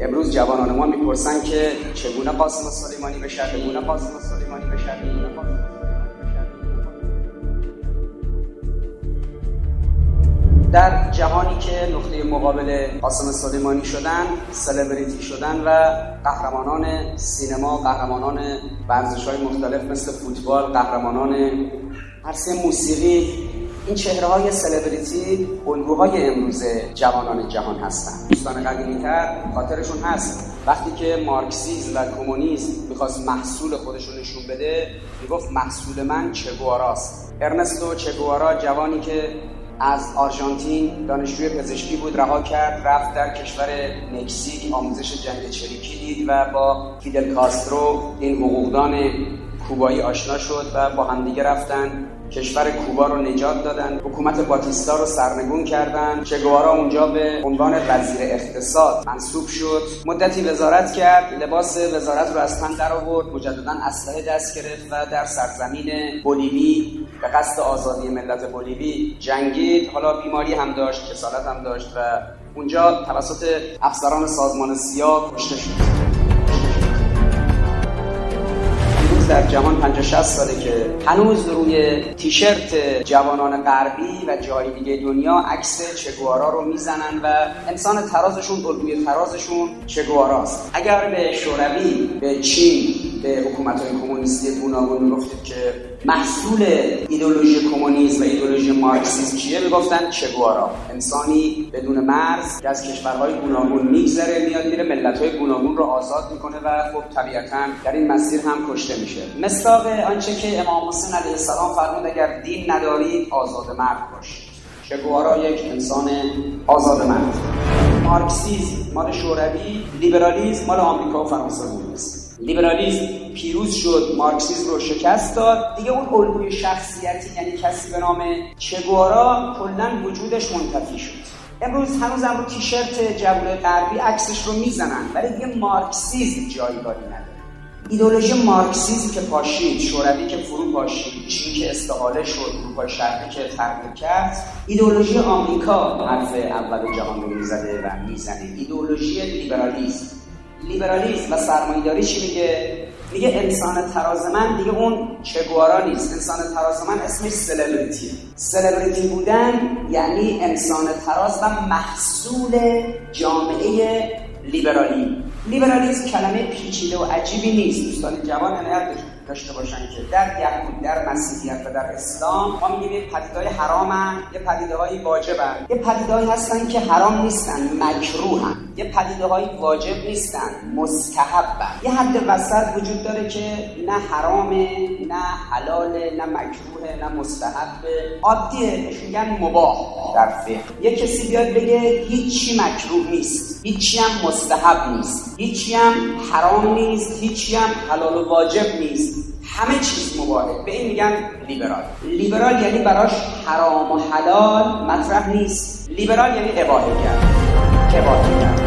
امروز جوانان ما می‌پرسن که چگونه قاسم سلیمانی بشه چگونه قاسم سلیمانی بشه در جهانی که نقطه مقابل قاسم سلیمانی شدن سلبریتی شدن و قهرمانان سینما قهرمانان ورزش های مختلف مثل فوتبال قهرمانان عرصه موسیقی این چهره های سلبریتی الگوهای امروز جوانان جهان هستند دوستان قدیمیتر خاطرشون هست. وقتی که مارکسیز و کمونیسم می‌خواست محصول خودشون نشون بده می‌گفت محصول من چگواراست ارنستو چگوارا جوانی که از آرژانتین دانشجوی پزشکی بود رها کرد رفت در کشور مکزیک آموزش جنگ چریکی دید و با فیدل کاسترو این حقوقدان کوبایی آشنا شد و با همدیگه رفتن کشور کوبا رو نجات دادن. حکومت باتیستا رو سرنگون کردن. چگوارا اونجا به عنوان وزیر اقتصاد منصوب شد. مدتی وزارت کرد. لباس وزارت رو از تن در آورد. مجددا اسلحه دست گرفت و در سرزمین بولیوی به قصد آزادی ملت بولیوی جنگید. حالا بیماری هم داشت کسالت هم داشت و اونجا توسط افسران سازمان سیاه کشته شد. در جهان 50 60 ساله که هنوز روی تیشرت جوانان غربی و جای دیگه دنیا عکس چگوارا رو می‌زنن و انسان ترازشون الگوی ترازشون چگواراست. اگر به شوروی به چین به حکومت های کمونیستی گوناگون می‌گفتید که محصول ایدولوژی کمونیسم و مارکسیسم چیه؟ می‌گفتن چگوارا. انسانی بدون مرز که از کشورهای گوناگون میگذره میاد میره ملت‌های گوناگون رو آزاد می‌کنه و خب طبیعتا در این مسیر هم کشته میشه. مصداق آنچه که امام حسین علیه السلام فرمود اگر دین ندارید آزاد مرد باشید چگوارا یک انسان آزاد مرد. مارکسیسم مال شوروی لیبرالیسم مال آمریکا و فرانسه بود. لیبرالیسم پیروز شد مارکسیسم رو شکست داد. دیگه اون الگوی شخصیتی یعنی کسی به نام چگوارا کلا وجودش منتفی شد. امروز هنوزم رو تیشرت جوون غربی عکسش رو می‌زنن ولی دیگه مارکسیسم جایگاهی نداره. ایدولوژی مارکسیسم که پاشید شوروی که فرو پاشید چین که استحاله شد اروپای شرقی که تغییر کرد. ایدولوژی آمریکا حرف اول جهان رو می‌زده و می‌زنه. ایدولوژی لیبرالیسم. لیبرالیسم و سرمایه‌داری چی میگه؟ میگه انسان ترازمند دیگه اون چگوارا نیست. انسان ترازمند اسمش سلبریتی. سلبریتی بودن یعنی انسان تراز و محصول جامعه لیبرالی. لیبرالیسم کلمه پیچیده و عجیبی نیست. دوستان جوان عنایت داشته باشن که در یهود در مسیحیت و در اسلام ما میگیم یه پدیدهای حرامن یه پدیده‌های واجبن. یه پدیدهایی هستن که حرام نیستن مکروهن. یه پدیده‌های واجب نیستن مستحبن. یه حد وسط وجود داره که نه حرامه نه حلاله نه مکروه نه مستحبه. عادیه میگن مباح در فقه. یه کسی بیاد بگه هیچی مکروه نیست هیچی هم مستحب نیست هیچی هم حرام نیست هیچی هم حلال و واجب نیست. همه چیز مباهه به این میگن لیبرال. لیبرال یعنی براش حرام و حلال مطرح نیست. لیبرال یعنی اباحه کرد. اباحه کرد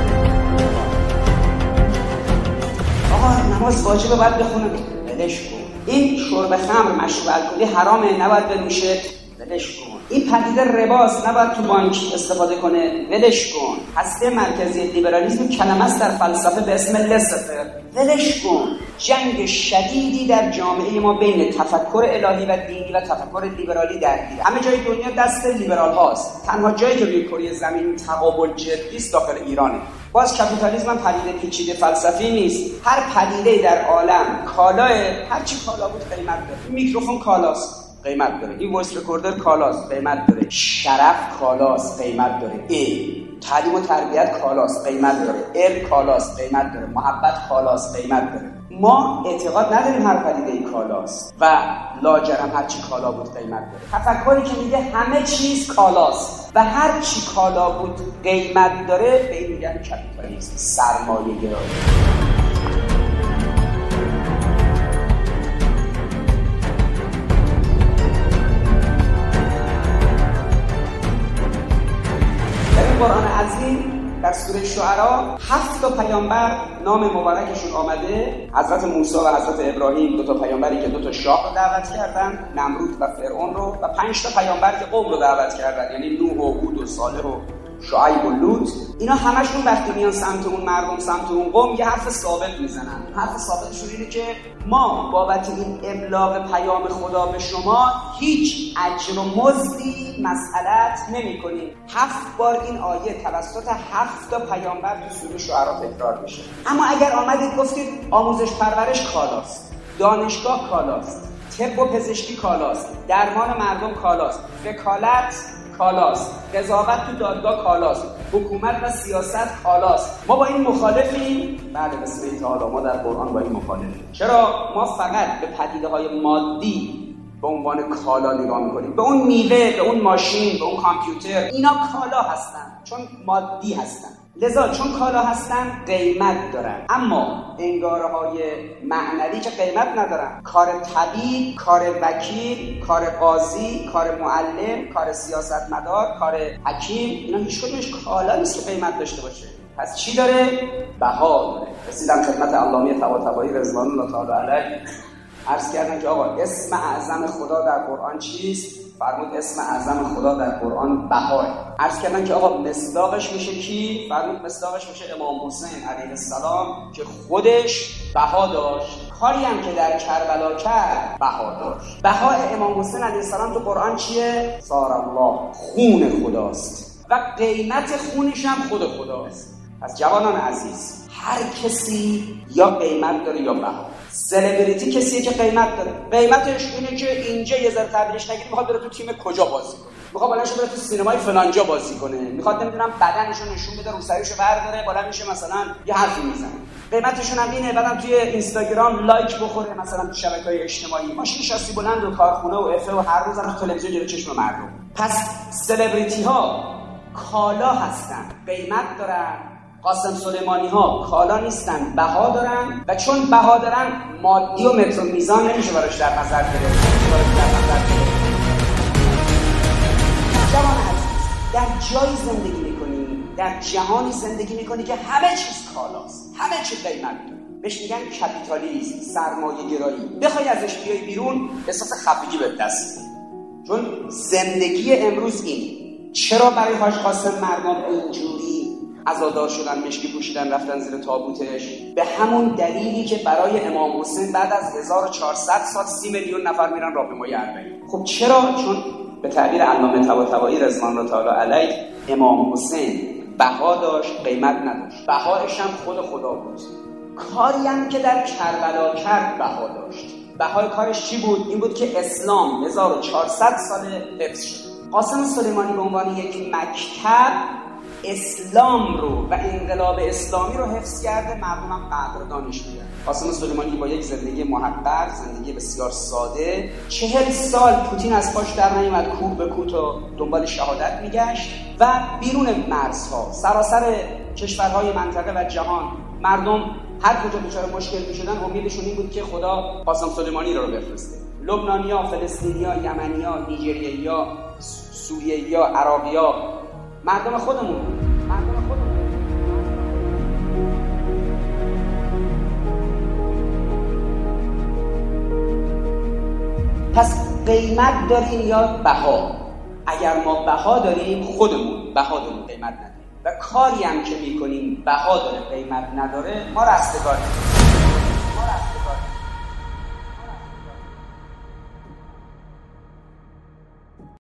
آقا نماز واجبه باید بخونه ولش کن. این شرب خمر مشروب الکلی حرامه نباید بنوشه. ولش کن. این پدیده رباس نباید تو بانک استفاده کنه. ولش کن. هسته مرکزی لیبرالیسم کلمه است در فلسفه به اسم لسفر. ولش کن. جنگ شدیدی در جامعه ما بین تفکر الهی و دینی و تفکر لیبرالی درگیره همه جای دنیا دست لیبرال هاست. تنها جایی که روی کره زمین تقابل جدی است داخل ایرانه. باز کپیتالیسم هم پدیده پیچیده فلسفی نیست. هر پدیده در عالم کالاست هر چی کالا بود قیمت داره. میکروفون کالاست قیمت داره. این voice recorder کالاست قیمت داره. شرف کالاست قیمت داره. ای تعلیم و تربیت کالاست قیمت داره. علم کالاست قیمت داره. محبت کالاست قیمت داره. ما اعتقاد نداریم هر پدیده کالاست و لاجرم هر چی کالا بود قیمت داره. تفکری که میگه همه چیز کالاست و هر چی کالا بود قیمت داره به این میگن کپیتالیسم سرمایه گرایی قرآن عظیم در سوره شعرا هفت تا پیامبر نام مبارکشون آمده. حضرت موسی و حضرت ابراهیم دو تا پیامبری که دو تا شاه رو دعوت کردن نمرود و فرعون رو و پنج تا پیامبر که قوم رو دعوت کردن. یعنی نوح و هود و صالح و شعیب و لوط اینا همشون وقتی میان سمت اون مردم سمت اون قوم یه حرف ثابت می‌زنن. حرف ثابتشون اینه که ما بابت این ابلاغ پیام خدا به شما هیچ اجر و مزدی مسئلت نمی کنیم هفت بار این آیه توسط هفت تا پیامبر تو سوره شعرا تکرار میشه. اما اگر آمدید گفتید آموزش پرورش کالاست دانشگاه کالاست طب و پزشکی کالاست درمان مردم کالاست. وکالت کالاست. قضاوت تو دادگاه کالاست. حکومت و سیاست کالاست. ما با این مخالفیم. بله مثل تعالی. ما در قرآن با این مخالفیم. چرا؟ ما فقط به پدیده های مادی به عنوان کالا نگاه می‌کنیم. به اون میوه به اون ماشین به اون کامپیوتر. اینا کالا هستن چون مادی هستن. لذا چون کالا هستن قیمت دارن. اما انگاره های معنوی که قیمت ندارن. کار طبیب کار وکیل کار قاضی کار معلم کار سیاستمدار کار حکیم اینا هیچ کدومش کالا نیست که قیمت داشته باشه. پس چی داره؟ بها داره. رسیدم خدمت علامه طباطبایی رضوان الله تعالی علیه. عرض کردن که آقا اسم اعظم خدا در قرآن چیست؟ فرمود اسم اعظم خدا در قرآن بهای عرض کردن که آقا مصداقش میشه کی؟ فرمود مصداقش میشه امام حسین علیه السلام که خودش بها داشت. کاری هم که در کربلا کرد بها داشت. بهای امام حسین علیه السلام تو قرآن چیه؟ سار الله خون خداست. و قیمت خونش هم خود خداست. از جوانان عزیز هر کسی یا قیمت داره یا بها سلبریتی کسیه که قیمت داره. قیمتش اینه که اینجا یه ذره تبریش نگیری می‌خواد بره تو تیم کجا بازی کنه. می‌خواد بلنش بره تو سینمای فلانجا بازی کنه. می‌خواد نمی‌دونم بدنشو نشون بده روسریشو برداره بالا میشه مثلا یه حرفی می‌زنه. قیمتشون هم اینه بعدم توی اینستاگرام لایک بخوره مثلا تو شبکه های اجتماعی. ماشین شاسی بلند و کارخونه و افه و هر روز هم تلویزیون جلوی چشم مردم. پس سلبریتی ها کالا هستن. قیمت دارن. قاسم سلیمانی ها کالا نیستن بها دارن و چون بها دارن مادی و متر و میزان نمیشه براش در نظر گرفت. جوان عزیز در جایی زندگی می‌کنی در جهانی زندگی می‌کنی که همه چیز کالاست همه چیز قیمت بهش میگن کپیتالیسم سرمایه گرایی. بخوای ازش بیای بیرون احساس خفگی به دست چون زندگی امروز این. چرا برای حاج قاسم مردم اینجوری عزادار شدن مشکی پوشیدن رفتن زیر تابوتش. به همون دلیلی که برای امام حسین بعد از 1400 سال سی میلیون نفر میرن راهپیمایی اربعین خب چرا؟ چون به تعبیر علامه طباطبایی رضوان الله تعالی علیه امام حسین بها داشت قیمت نداشت. بهایش هم خود خدا بود. کاری هم که در کربلا کرد بها داشت. بهای کارش چی بود؟ این بود که اسلام 1400 سال حفظ شد. قاسم سلیمانی به عنوان یک مکتب اسلام رو و انقلاب اسلامی رو حفظ کرده مردمم قدردانش میدن. قاسم سلیمانی با یک زندگی محقق زندگی بسیار ساده. چهل سال پوتین از پاش در نیومد کوه به کوه و دنبال شهادت میگشت و بیرون مرزها سراسر کشورهای منطقه و جهان مردم هر کجا دچار مشکل می‌شدن امیدشون این بود که خدا قاسم سلیمانی رو بفرسته. لبنانیا فلسطینیا یمنیا نیجریه‌یا سوریه‌یا عراقیا مردم خودمون. مردم خودمون. پس قیمت داریم یا بها؟ اگر ما بها داریم خودمون بها داریم قیمت نداریم. و کاری هم که می‌کنیم بها داره قیمت نداره ما رستگار